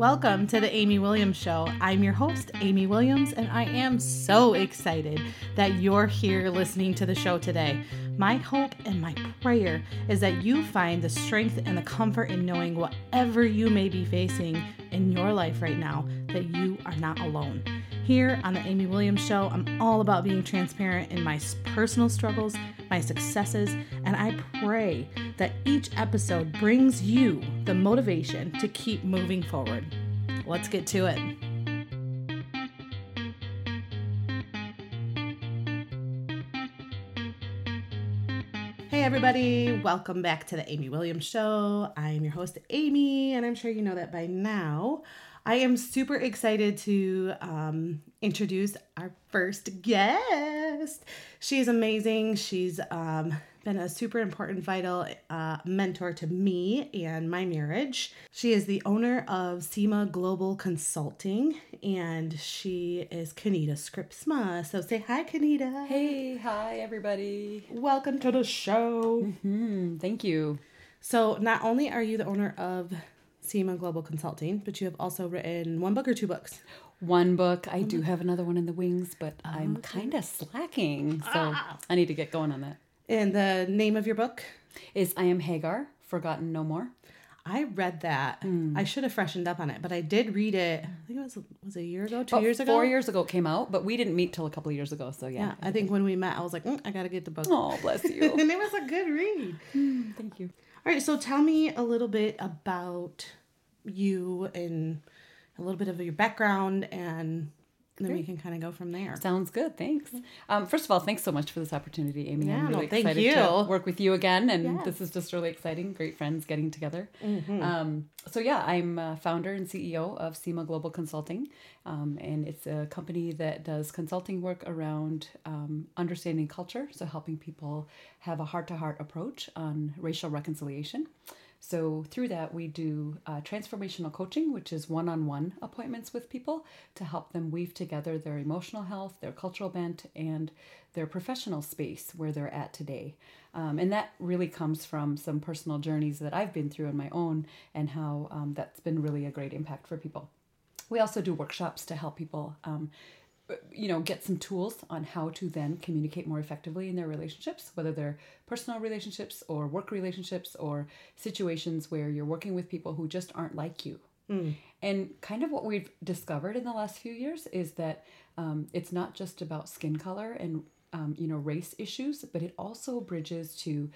Welcome to the Amy Williams Show. I'm your host, Amy Williams, and I am so excited that you're here listening to the show today. My hope and my prayer is that you find the strength and the comfort in knowing whatever you may be facing in your life right now, that you are not alone. Here on the Amy Williams Show, I'm all about being transparent in my personal struggles, my successes, and I pray that each episode brings you the motivation to keep moving forward. Let's get to it. Hey, everybody, welcome back to the Amy Williams Show. I am your host, Amy, and I'm sure you know that by now. I am super excited to um, introduce our first guest. She's amazing. She's um, been a super important, vital uh, mentor to me and my marriage. She is the owner of Seema Global Consulting, and she is Kinita Schripsema. So say hi, Kinita. Hey, hi, everybody. Welcome to the show. Mm-hmm. Thank you. So, not only are you the owner of Seema Global Consulting, but you have also written one book or two books. One book. I do have another one in the wings, but I'm kind of slacking. So ah. I need to get going on that. And the name of your book is I Am Hagar, Forgotten No More. I read that. Mm. I should have freshened up on it, but I did read it. I think it was was a year ago, two About years ago. Four years ago it came out, but we didn't meet till a couple of years ago. So yeah. Yeah, I think when we met, I was like, mm, I got to get the book. Oh, bless you. and it was a good read. Mm, thank you. All right, so tell me a little bit about you and a little bit of your background and then we can kind of go from there. Sounds good. Thanks. Um, first of all, thanks so much for this opportunity, Amy. Yeah, I'm really no, thank excited you. to work with you again, and this is just really exciting. Great friends getting together. Mm-hmm. Um, so yeah, I'm founder and CEO of Seema Global Consulting, um, and it's a company that does consulting work around um, understanding culture, so helping people have a heart-to-heart approach on racial reconciliation. So, through that, we do uh, transformational coaching, which is one on one appointments with people to help them weave together their emotional health, their cultural bent, and their professional space where they're at today. Um, and that really comes from some personal journeys that I've been through on my own and how um, that's been really a great impact for people. We also do workshops to help people um, you know get some tools on how to then communicate more effectively in their relationships whether they're personal relationships or work relationships or situations where you're working with people who just aren't like you mm. and kind of what we've discovered in the last few years is that um, it's not just about skin color and um, you know race issues but it also bridges to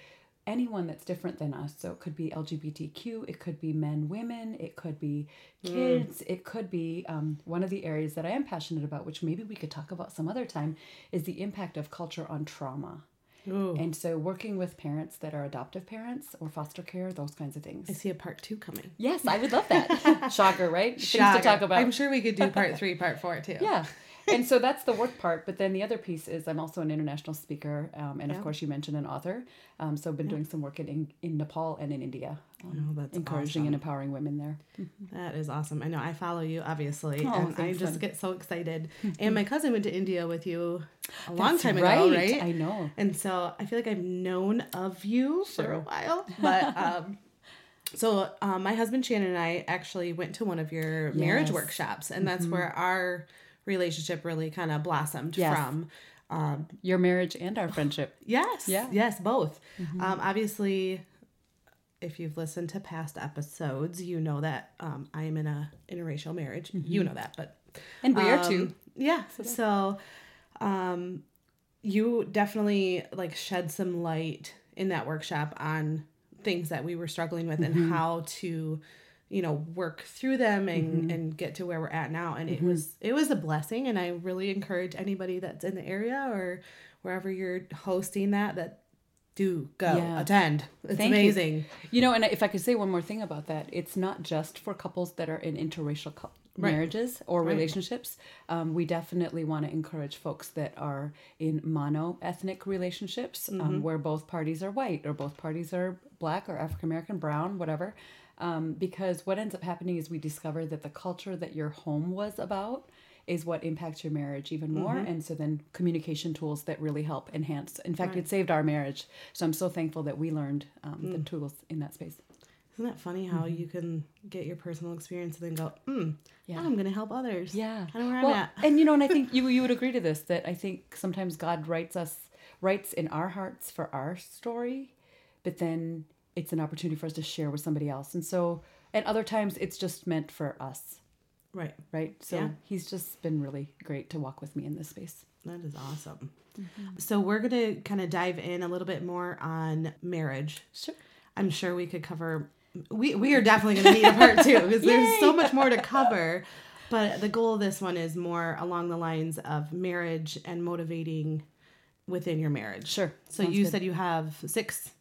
anyone that's different than us. So it could be LGBTQ, it could be men, women, it could be mm. kids, mm. it could be um, one of the areas that I am passionate about, which maybe we could talk about some other time, is the impact of culture on trauma. Ooh. And so, working with parents that are adoptive parents or foster care, those kinds of things. I see a part two coming. Yes, I would love that. Shocker, right? Shocker. Things to talk about. I'm sure we could do part three, part four too. Yeah and so that's the work part. But then the other piece is I'm also an international speaker, um, and yeah. of course you mentioned an author. Um, so I've been yeah. doing some work in in Nepal and in India, um, oh, that's encouraging awesome. and empowering women there. That is awesome. I know I follow you obviously, oh, and I just get so excited. and my cousin went to India with you a long that's time right. ago, right? I know. And so I feel like I've known of you sure. for a while, but. Um, so um, my husband Shannon and I actually went to one of your yes. marriage workshops, and that's mm-hmm. where our relationship really kind of blossomed yes. from. Um, Your marriage and our friendship. Yes. Yeah. Yes, both. Mm-hmm. Um, obviously, if you've listened to past episodes, you know that um, I am in a interracial marriage. Mm-hmm. You know that, but and we are too. Um, yeah. So, um, you definitely like shed some light in that workshop on things that we were struggling with mm-hmm. and how to you know work through them and mm-hmm. and get to where we're at now and mm-hmm. it was it was a blessing and i really encourage anybody that's in the area or wherever you're hosting that that do go yeah. attend it's Thank amazing you. you. know and if i could say one more thing about that it's not just for couples that are in interracial co- right. marriages or right. relationships um, we definitely want to encourage folks that are in mono ethnic relationships um, mm-hmm. um, where both parties are white or both parties are black or african american brown whatever um, because what ends up happening is we discover that the culture that your home was about is what impacts your marriage even more mm-hmm. and so then communication tools that really help enhance in fact right. it saved our marriage so i'm so thankful that we learned um, mm. the tools in that space Isn't that funny how mm-hmm. you can get your personal experience and then go, hmm, yeah. I'm going to help others. Yeah. I know where well, I'm at. and you know, and I think you you would agree to this that I think sometimes God writes us writes in our hearts for our story, but then it's an opportunity for us to share with somebody else. And so, and other times it's just meant for us. Right. Right. So yeah. he's just been really great to walk with me in this space. That is awesome. Mm-hmm. So we're going to kind of dive in a little bit more on marriage. Sure. I'm sure we could cover we we are definitely going to need a part two because there's so much more to cover. But the goal of this one is more along the lines of marriage and motivating within your marriage. Sure. So Sounds you good. said you have six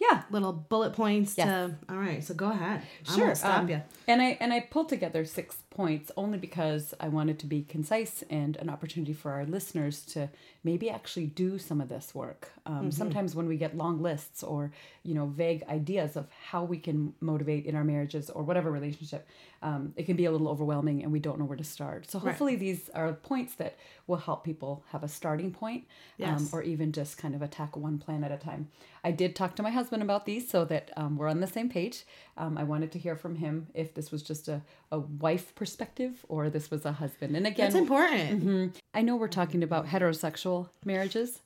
yeah little bullet points yes. to all right so go ahead sure stop um, you and i and i pulled together six points only because i wanted to be concise and an opportunity for our listeners to maybe actually do some of this work um, mm-hmm. sometimes when we get long lists or you know vague ideas of how we can motivate in our marriages or whatever relationship um, it can be a little overwhelming and we don't know where to start so hopefully right. these are points that will help people have a starting point um, or even just kind of attack one plan at a time i did talk to my husband about these so that um, we're on the same page. Um, I wanted to hear from him if this was just a, a wife perspective or this was a husband. And again, it's important. Mm-hmm, I know we're talking about heterosexual marriages,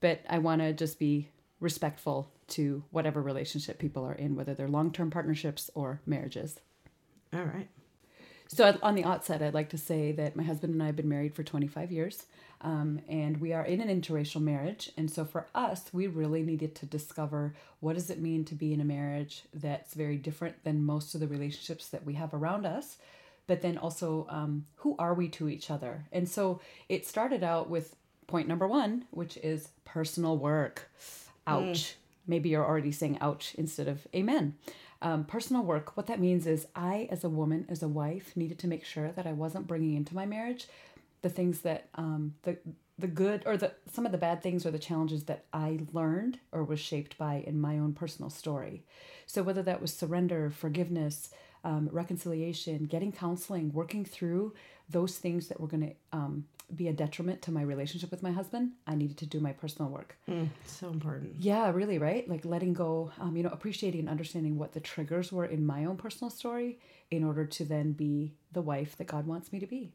but I want to just be respectful to whatever relationship people are in, whether they're long term partnerships or marriages. All right. So, on the outset, I'd like to say that my husband and I have been married for 25 years. Um, and we are in an interracial marriage. And so for us, we really needed to discover what does it mean to be in a marriage that's very different than most of the relationships that we have around us. But then also, um, who are we to each other? And so it started out with point number one, which is personal work. Ouch. Mm. Maybe you're already saying ouch instead of amen. Um, personal work, what that means is I, as a woman, as a wife, needed to make sure that I wasn't bringing into my marriage the things that um, the the good or the some of the bad things or the challenges that I learned or was shaped by in my own personal story. So whether that was surrender, forgiveness, um, reconciliation, getting counseling, working through those things that were going to um, be a detriment to my relationship with my husband, I needed to do my personal work. Mm, so important. Yeah, really, right? Like letting go, um, you know, appreciating and understanding what the triggers were in my own personal story in order to then be the wife that God wants me to be.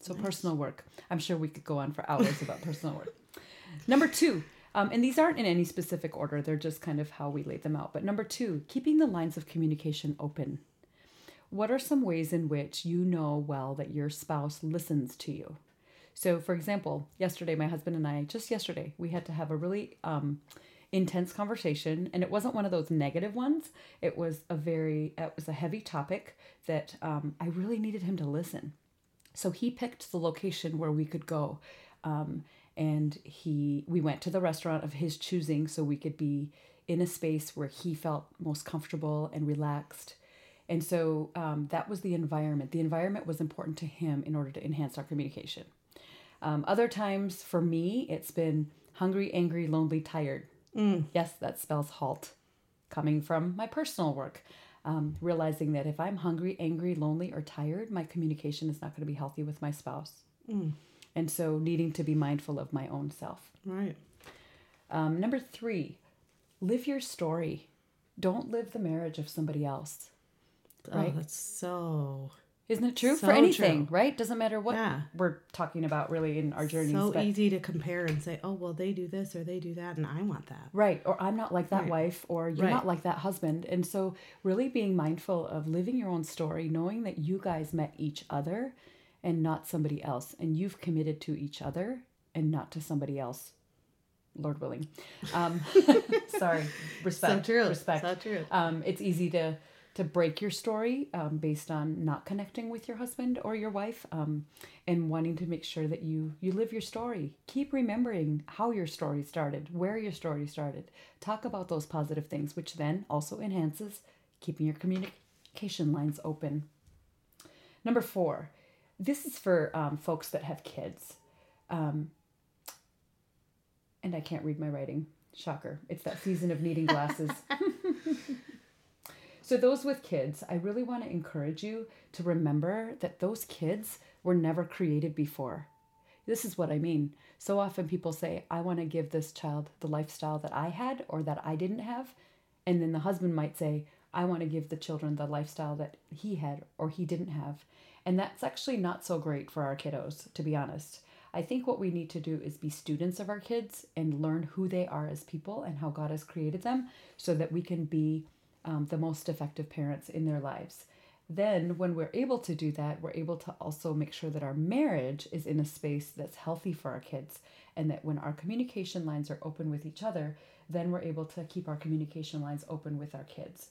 So nice. personal work. I'm sure we could go on for hours about personal work. Number two, um, and these aren't in any specific order, they're just kind of how we laid them out. But number two, keeping the lines of communication open. What are some ways in which you know well that your spouse listens to you? So, for example, yesterday, my husband and I, just yesterday, we had to have a really um, intense conversation, and it wasn't one of those negative ones. It was a very, it was a heavy topic that um, I really needed him to listen. So he picked the location where we could go. Um, and he we went to the restaurant of his choosing so we could be in a space where he felt most comfortable and relaxed. And so um, that was the environment. The environment was important to him in order to enhance our communication. Um, other times for me, it's been hungry, angry, lonely, tired. Mm. Yes, that spells halt, coming from my personal work um, realizing that if I'm hungry, angry, lonely, or tired, my communication is not going to be healthy with my spouse. Mm. And so needing to be mindful of my own self. Right. Um, number three, live your story. Don't live the marriage of somebody else. Oh, right? Oh, that's so isn't it true so for anything, true. right? Doesn't matter what yeah. we're talking about really in our journey. So but... easy to compare and say, oh, well, they do this or they do that, and I want that. Right. Or I'm not like that right. wife, or you're right. not like that husband. And so, really being mindful of living your own story, knowing that you guys met each other and not somebody else, and you've committed to each other and not to somebody else. Lord willing. Um, sorry. Respect. So true. Respect. So true. Um, it's easy to to break your story um, based on not connecting with your husband or your wife um, and wanting to make sure that you you live your story. Keep remembering how your story started where your story started. Talk about those positive things which then also enhances keeping your communication lines open. Number four this is for um, folks that have kids. Um, and i can't read my writing. Shocker. It's that season of needing glasses So, those with kids, I really want to encourage you to remember that those kids were never created before. This is what I mean. So often people say, I want to give this child the lifestyle that I had or that I didn't have. And then the husband might say, I want to give the children the lifestyle that he had or he didn't have. And that's actually not so great for our kiddos, to be honest. I think what we need to do is be students of our kids and learn who they are as people and how God has created them so that we can be um, the most effective parents in their lives. Then, when we're able to do that, we're able to also make sure that our marriage is in a space that's healthy for our kids and that when our communication lines are open with each other, then we're able to keep our communication lines open with our kids.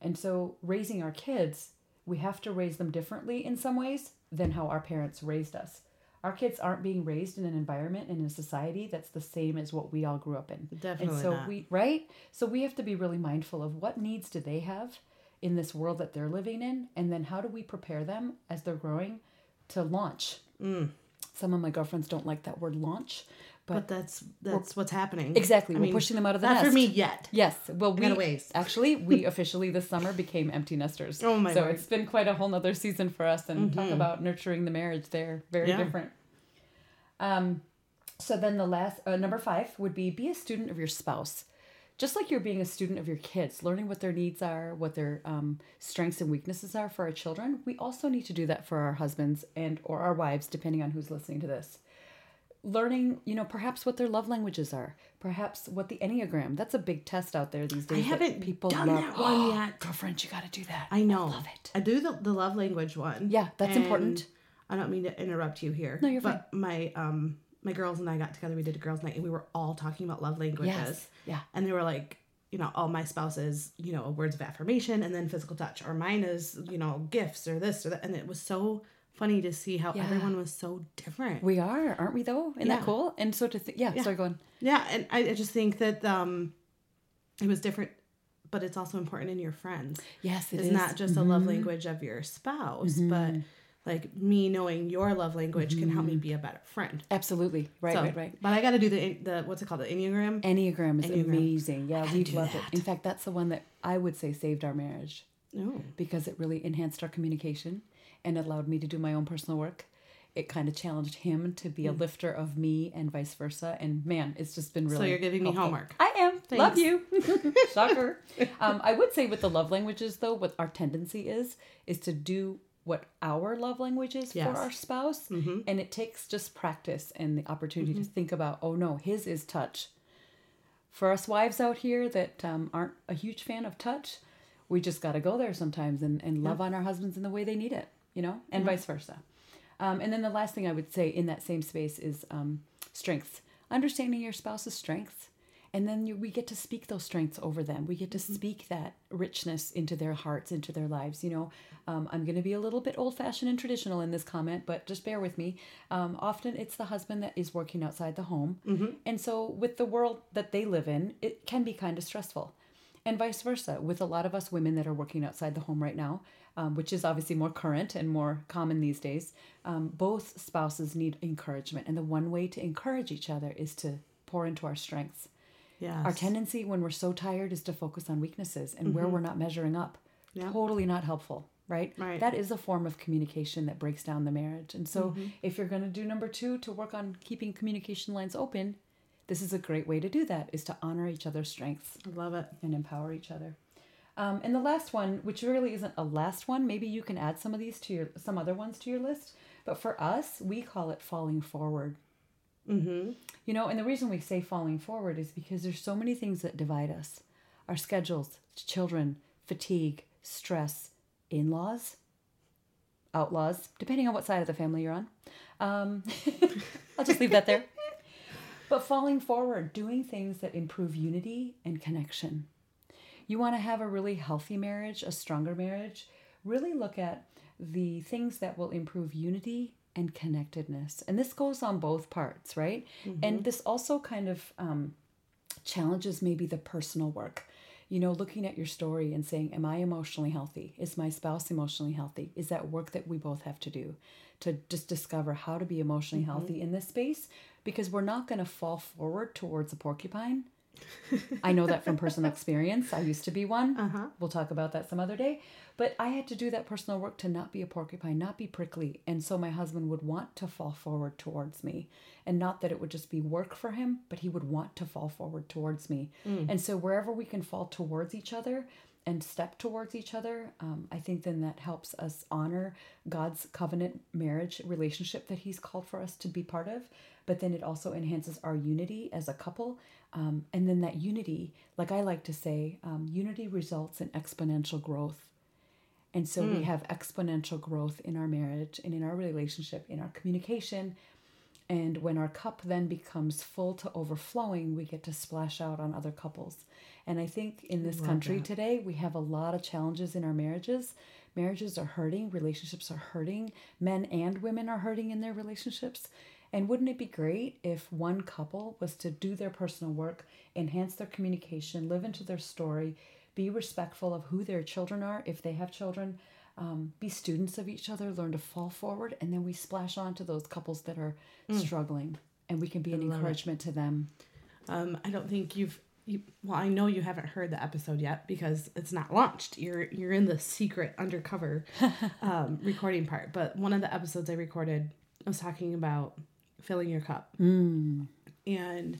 And so, raising our kids, we have to raise them differently in some ways than how our parents raised us our kids aren't being raised in an environment in a society that's the same as what we all grew up in. Definitely. And so not. we right? So we have to be really mindful of what needs do they have in this world that they're living in and then how do we prepare them as they're growing to launch. Mm. Some of my girlfriends don't like that word launch, but, but that's that's what's happening. exactly I we're mean, pushing them out of the Not nest. for me yet. Yes. Well, we actually we officially this summer became empty nesters. Oh my So Lord. it's been quite a whole nother season for us, and talk Mhm. about nurturing the marriage there. Very Yeah. different. Um, so then the last uh, number five would be be a student of your spouse. Just like you're being a student of your kids, learning what their needs are, what their um, strengths and weaknesses are for our children, we also need to do that for our husbands and or our wives, depending on who's listening to this learning, you know, perhaps what their love languages are, perhaps what the Enneagram. That's a big test out there these days. that haven't people done love. that one yet. Girlfriend, you got to do that. I know. love it. I do the, the love language one. Yeah, that's important. I don't mean to interrupt you here. No, you're but my um my girls and I got together. We did a girls' night, and we were all talking about love languages. Yes. Yeah. And they were like, you know, all my spouses, you know, words of affirmation, and then physical touch, or mine is, you know, gifts or this or that. And it was so funny to see how Yeah. everyone was so different. We are, aren't we? Though, isn't that cool? And so to think, yeah, Yeah. sorry, go on. Yeah, and I, I just think that um, it was different, but it's also important in your friends. Yes, it it's is. not just a mm-hmm. love language of your spouse, mm-hmm. but like me knowing your love language can help me mm-hmm. be a better friend. Absolutely. Right, So, right, right. But I got to do the the what's it called the enneagram. Enneagram is Enneagram. amazing. Yeah, we do loved it. In fact, that's the one that I would say saved our marriage Oh, because it really enhanced our communication and it allowed me to do my own personal work. It kind of challenged him to be a lifter of me and vice versa. And man, it's just been really. so you're giving me homework. I am. Love you. Shocker. Um, I would say with the love languages, though, what our tendency is, is to do what our love language is Yes. for our spouse. And it takes just practice and the opportunity to think about, oh no, his is touch. For us wives out here that um, aren't a huge fan of touch, we just got to go there sometimes and, and love on our husbands in the way they need it, you know, and vice versa. Um, and then the last thing I would say in that same space is um, strengths. Understanding your spouse's strengths. And then you, we get to speak those strengths over them. We get to speak that richness into their hearts, into their lives. You know, um, I'm going to be a little bit old fashioned and traditional in this comment, but just bear with me. Um, often it's the husband that is working outside the home. And so, with the world that they live in, it can be kind of stressful and vice versa with a lot of us women that are working outside the home right now um, which is obviously more current and more common these days um, both spouses need encouragement and the one way to encourage each other is to pour into our strengths Yeah. our tendency when we're so tired is to focus on weaknesses and where we're not measuring up Yeah. totally not helpful right Right. that is a form of communication that breaks down the marriage and so if you're going to do number two to work on keeping communication lines open this is a great way to do that is to honor each other's strengths I love it. and empower each other. Um, and the last one, which really isn't a last one, maybe you can add some of these to your some other ones to your list. But for us, we call it falling forward. Mm-hmm. You know, and the reason we say falling forward is because there's so many things that divide us: our schedules, children, fatigue, stress, in-laws, outlaws, depending on what side of the family you're on. Um, I'll just leave that there. But falling forward, doing things that improve unity and connection. You want to have a really healthy marriage, a stronger marriage, really look at the things that will improve unity and connectedness. And this goes on both parts, right? And this also kind of um, challenges maybe the personal work. You know, looking at your story and saying, Am I emotionally healthy? Is my spouse emotionally healthy? Is that work that we both have to do to just discover how to be emotionally healthy in this space? Because we're not going to fall forward towards a porcupine. I know that from personal experience. I used to be one. Uh-huh. We'll talk about that some other day. But I had to do that personal work to not be a porcupine, not be prickly. And so my husband would want to fall forward towards me. And not that it would just be work for him, but he would want to fall forward towards me. And so wherever we can fall towards each other and step towards each other, um, I think then that helps us honor God's covenant marriage relationship that He's called for us to be part of. But then it also enhances our unity as a couple. Um, and then that unity, like I like to say, um, unity results in exponential growth. And so mm. we hmm. have exponential growth in our marriage and in our relationship, in our communication. And when our cup then becomes full to overflowing, we get to splash out on other couples. And I think in this country that. today, we have a lot of challenges in our marriages. Marriages are hurting, relationships are hurting, men and women are hurting in their relationships. And wouldn't it be great if one couple was to do their personal work, enhance their communication, live into their story, be respectful of who their children are if they have children, um, be students of each other, learn to fall forward, and then we splash on to those couples that are mm. struggling and we can be an encouragement it. to them. Um, I don't think you've you, well, I know you haven't heard the episode yet because it's not launched. You're you're in the secret undercover um, recording part. But one of the episodes I recorded I was talking about filling your cup mm. and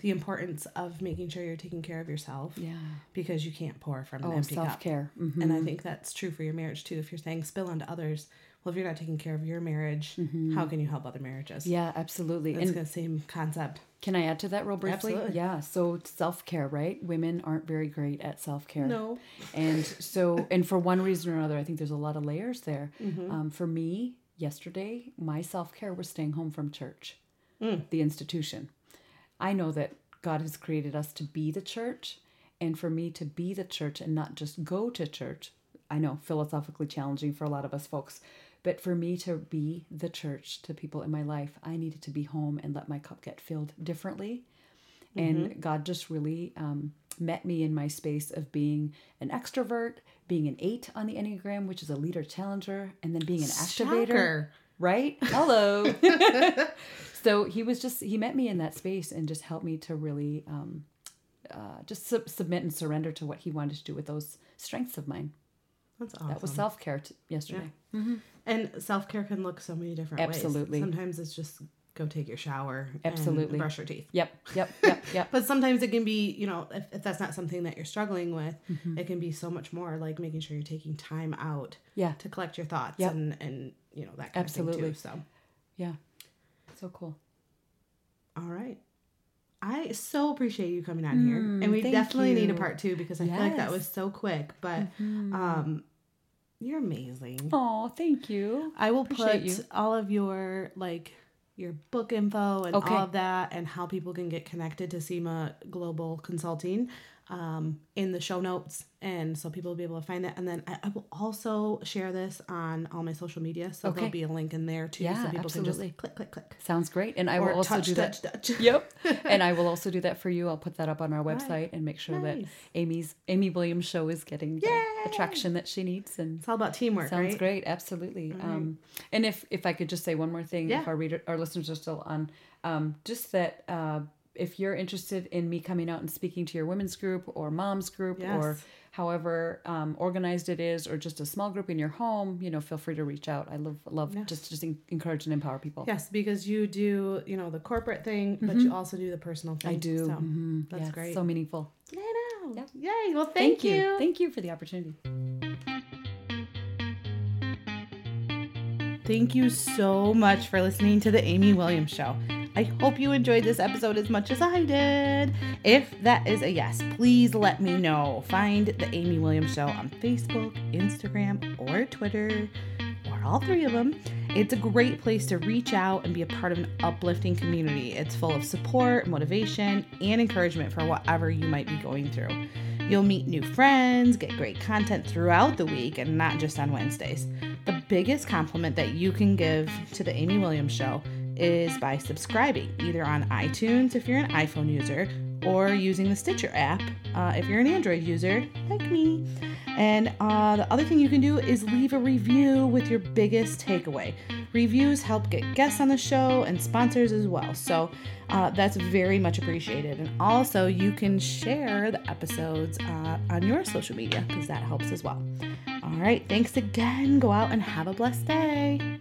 the importance of making sure you're taking care of yourself. Yeah. Because you can't pour from an oh, empty self-care. cup. Mm-hmm. And I think that's true for your marriage too. If you're saying spill onto others, well, if you're not taking care of your marriage, mm-hmm. how can you help other marriages? Yeah, absolutely. It's the same concept. Can I add to that real briefly? Absolutely. Yeah. So self care, right? Women aren't very great at self care. No. And so, and for one reason or another, I think there's a lot of layers there. Mm-hmm. Um, for me, yesterday, my self care was staying home from church, mm. the institution. I know that God has created us to be the church, and for me to be the church and not just go to church. I know philosophically challenging for a lot of us folks, but for me to be the church to people in my life, I needed to be home and let my cup get filled differently. Mm-hmm. And God just really um, met me in my space of being an extrovert, being an eight on the Enneagram, which is a leader challenger, and then being an activator. Shocker. Right? Hello. so he was just, he met me in that space and just helped me to really um, uh, just sub- submit and surrender to what he wanted to do with those strengths of mine. That's awesome. That was self care t- yesterday. Yeah. Mm-hmm. And self care can look so many different Absolutely. ways. Sometimes it's just go take your shower. Absolutely. brush your teeth. Yep. Yep. Yep. Yep. but sometimes it can be, you know, if, if that's not something that you're struggling with, mm-hmm. it can be so much more like making sure you're taking time out. Yeah. To collect your thoughts yep. and and you know that kind Absolutely. of thing too. So. Yeah. So cool. All right. I so appreciate you coming on here, mm, and we definitely you. need a part two because I yes. feel like that was so quick. But mm-hmm. um, you're amazing. Oh, thank you. I will Appreciate put you. all of your like your book info and okay. all of that and how people can get connected to Seema Global Consulting um, in the show notes, and so people will be able to find that. And then I, I will also share this on all my social media, so okay. there'll be a link in there too, yeah, so people absolutely. can just click, click, click. Sounds great, and I or will also touch, do touch, that. Touch. Yep, and I will also do that for you. I'll put that up on our website right. and make sure nice. that Amy's Amy Williams show is getting the attraction that she needs. And it's all about teamwork. Sounds right? great, absolutely. Right. Um, and if if I could just say one more thing, yeah. if our reader, our listeners are still on, um, just that. Uh, if you're interested in me coming out and speaking to your women's group or mom's group yes. or however um, organized it is or just a small group in your home you know feel free to reach out i love love yes. just just encourage and empower people yes because you do you know the corporate thing mm-hmm. but you also do the personal thing i do so mm-hmm. that's yeah, great so meaningful i know yeah. yay well thank, thank you. you thank you for the opportunity Thank you so much for listening to the Amy Williams Show. I hope you enjoyed this episode as much as I did. If that is a yes, please let me know. Find the Amy Williams Show on Facebook, Instagram, or Twitter, or all three of them. It's a great place to reach out and be a part of an uplifting community. It's full of support, motivation, and encouragement for whatever you might be going through. You'll meet new friends, get great content throughout the week, and not just on Wednesdays. The biggest compliment that you can give to the Amy Williams Show is by subscribing either on iTunes if you're an iPhone user or using the Stitcher app uh, if you're an Android user like me. And uh, the other thing you can do is leave a review with your biggest takeaway. Reviews help get guests on the show and sponsors as well. So uh, that's very much appreciated. And also, you can share the episodes uh, on your social media because that helps as well. All right, thanks again. Go out and have a blessed day.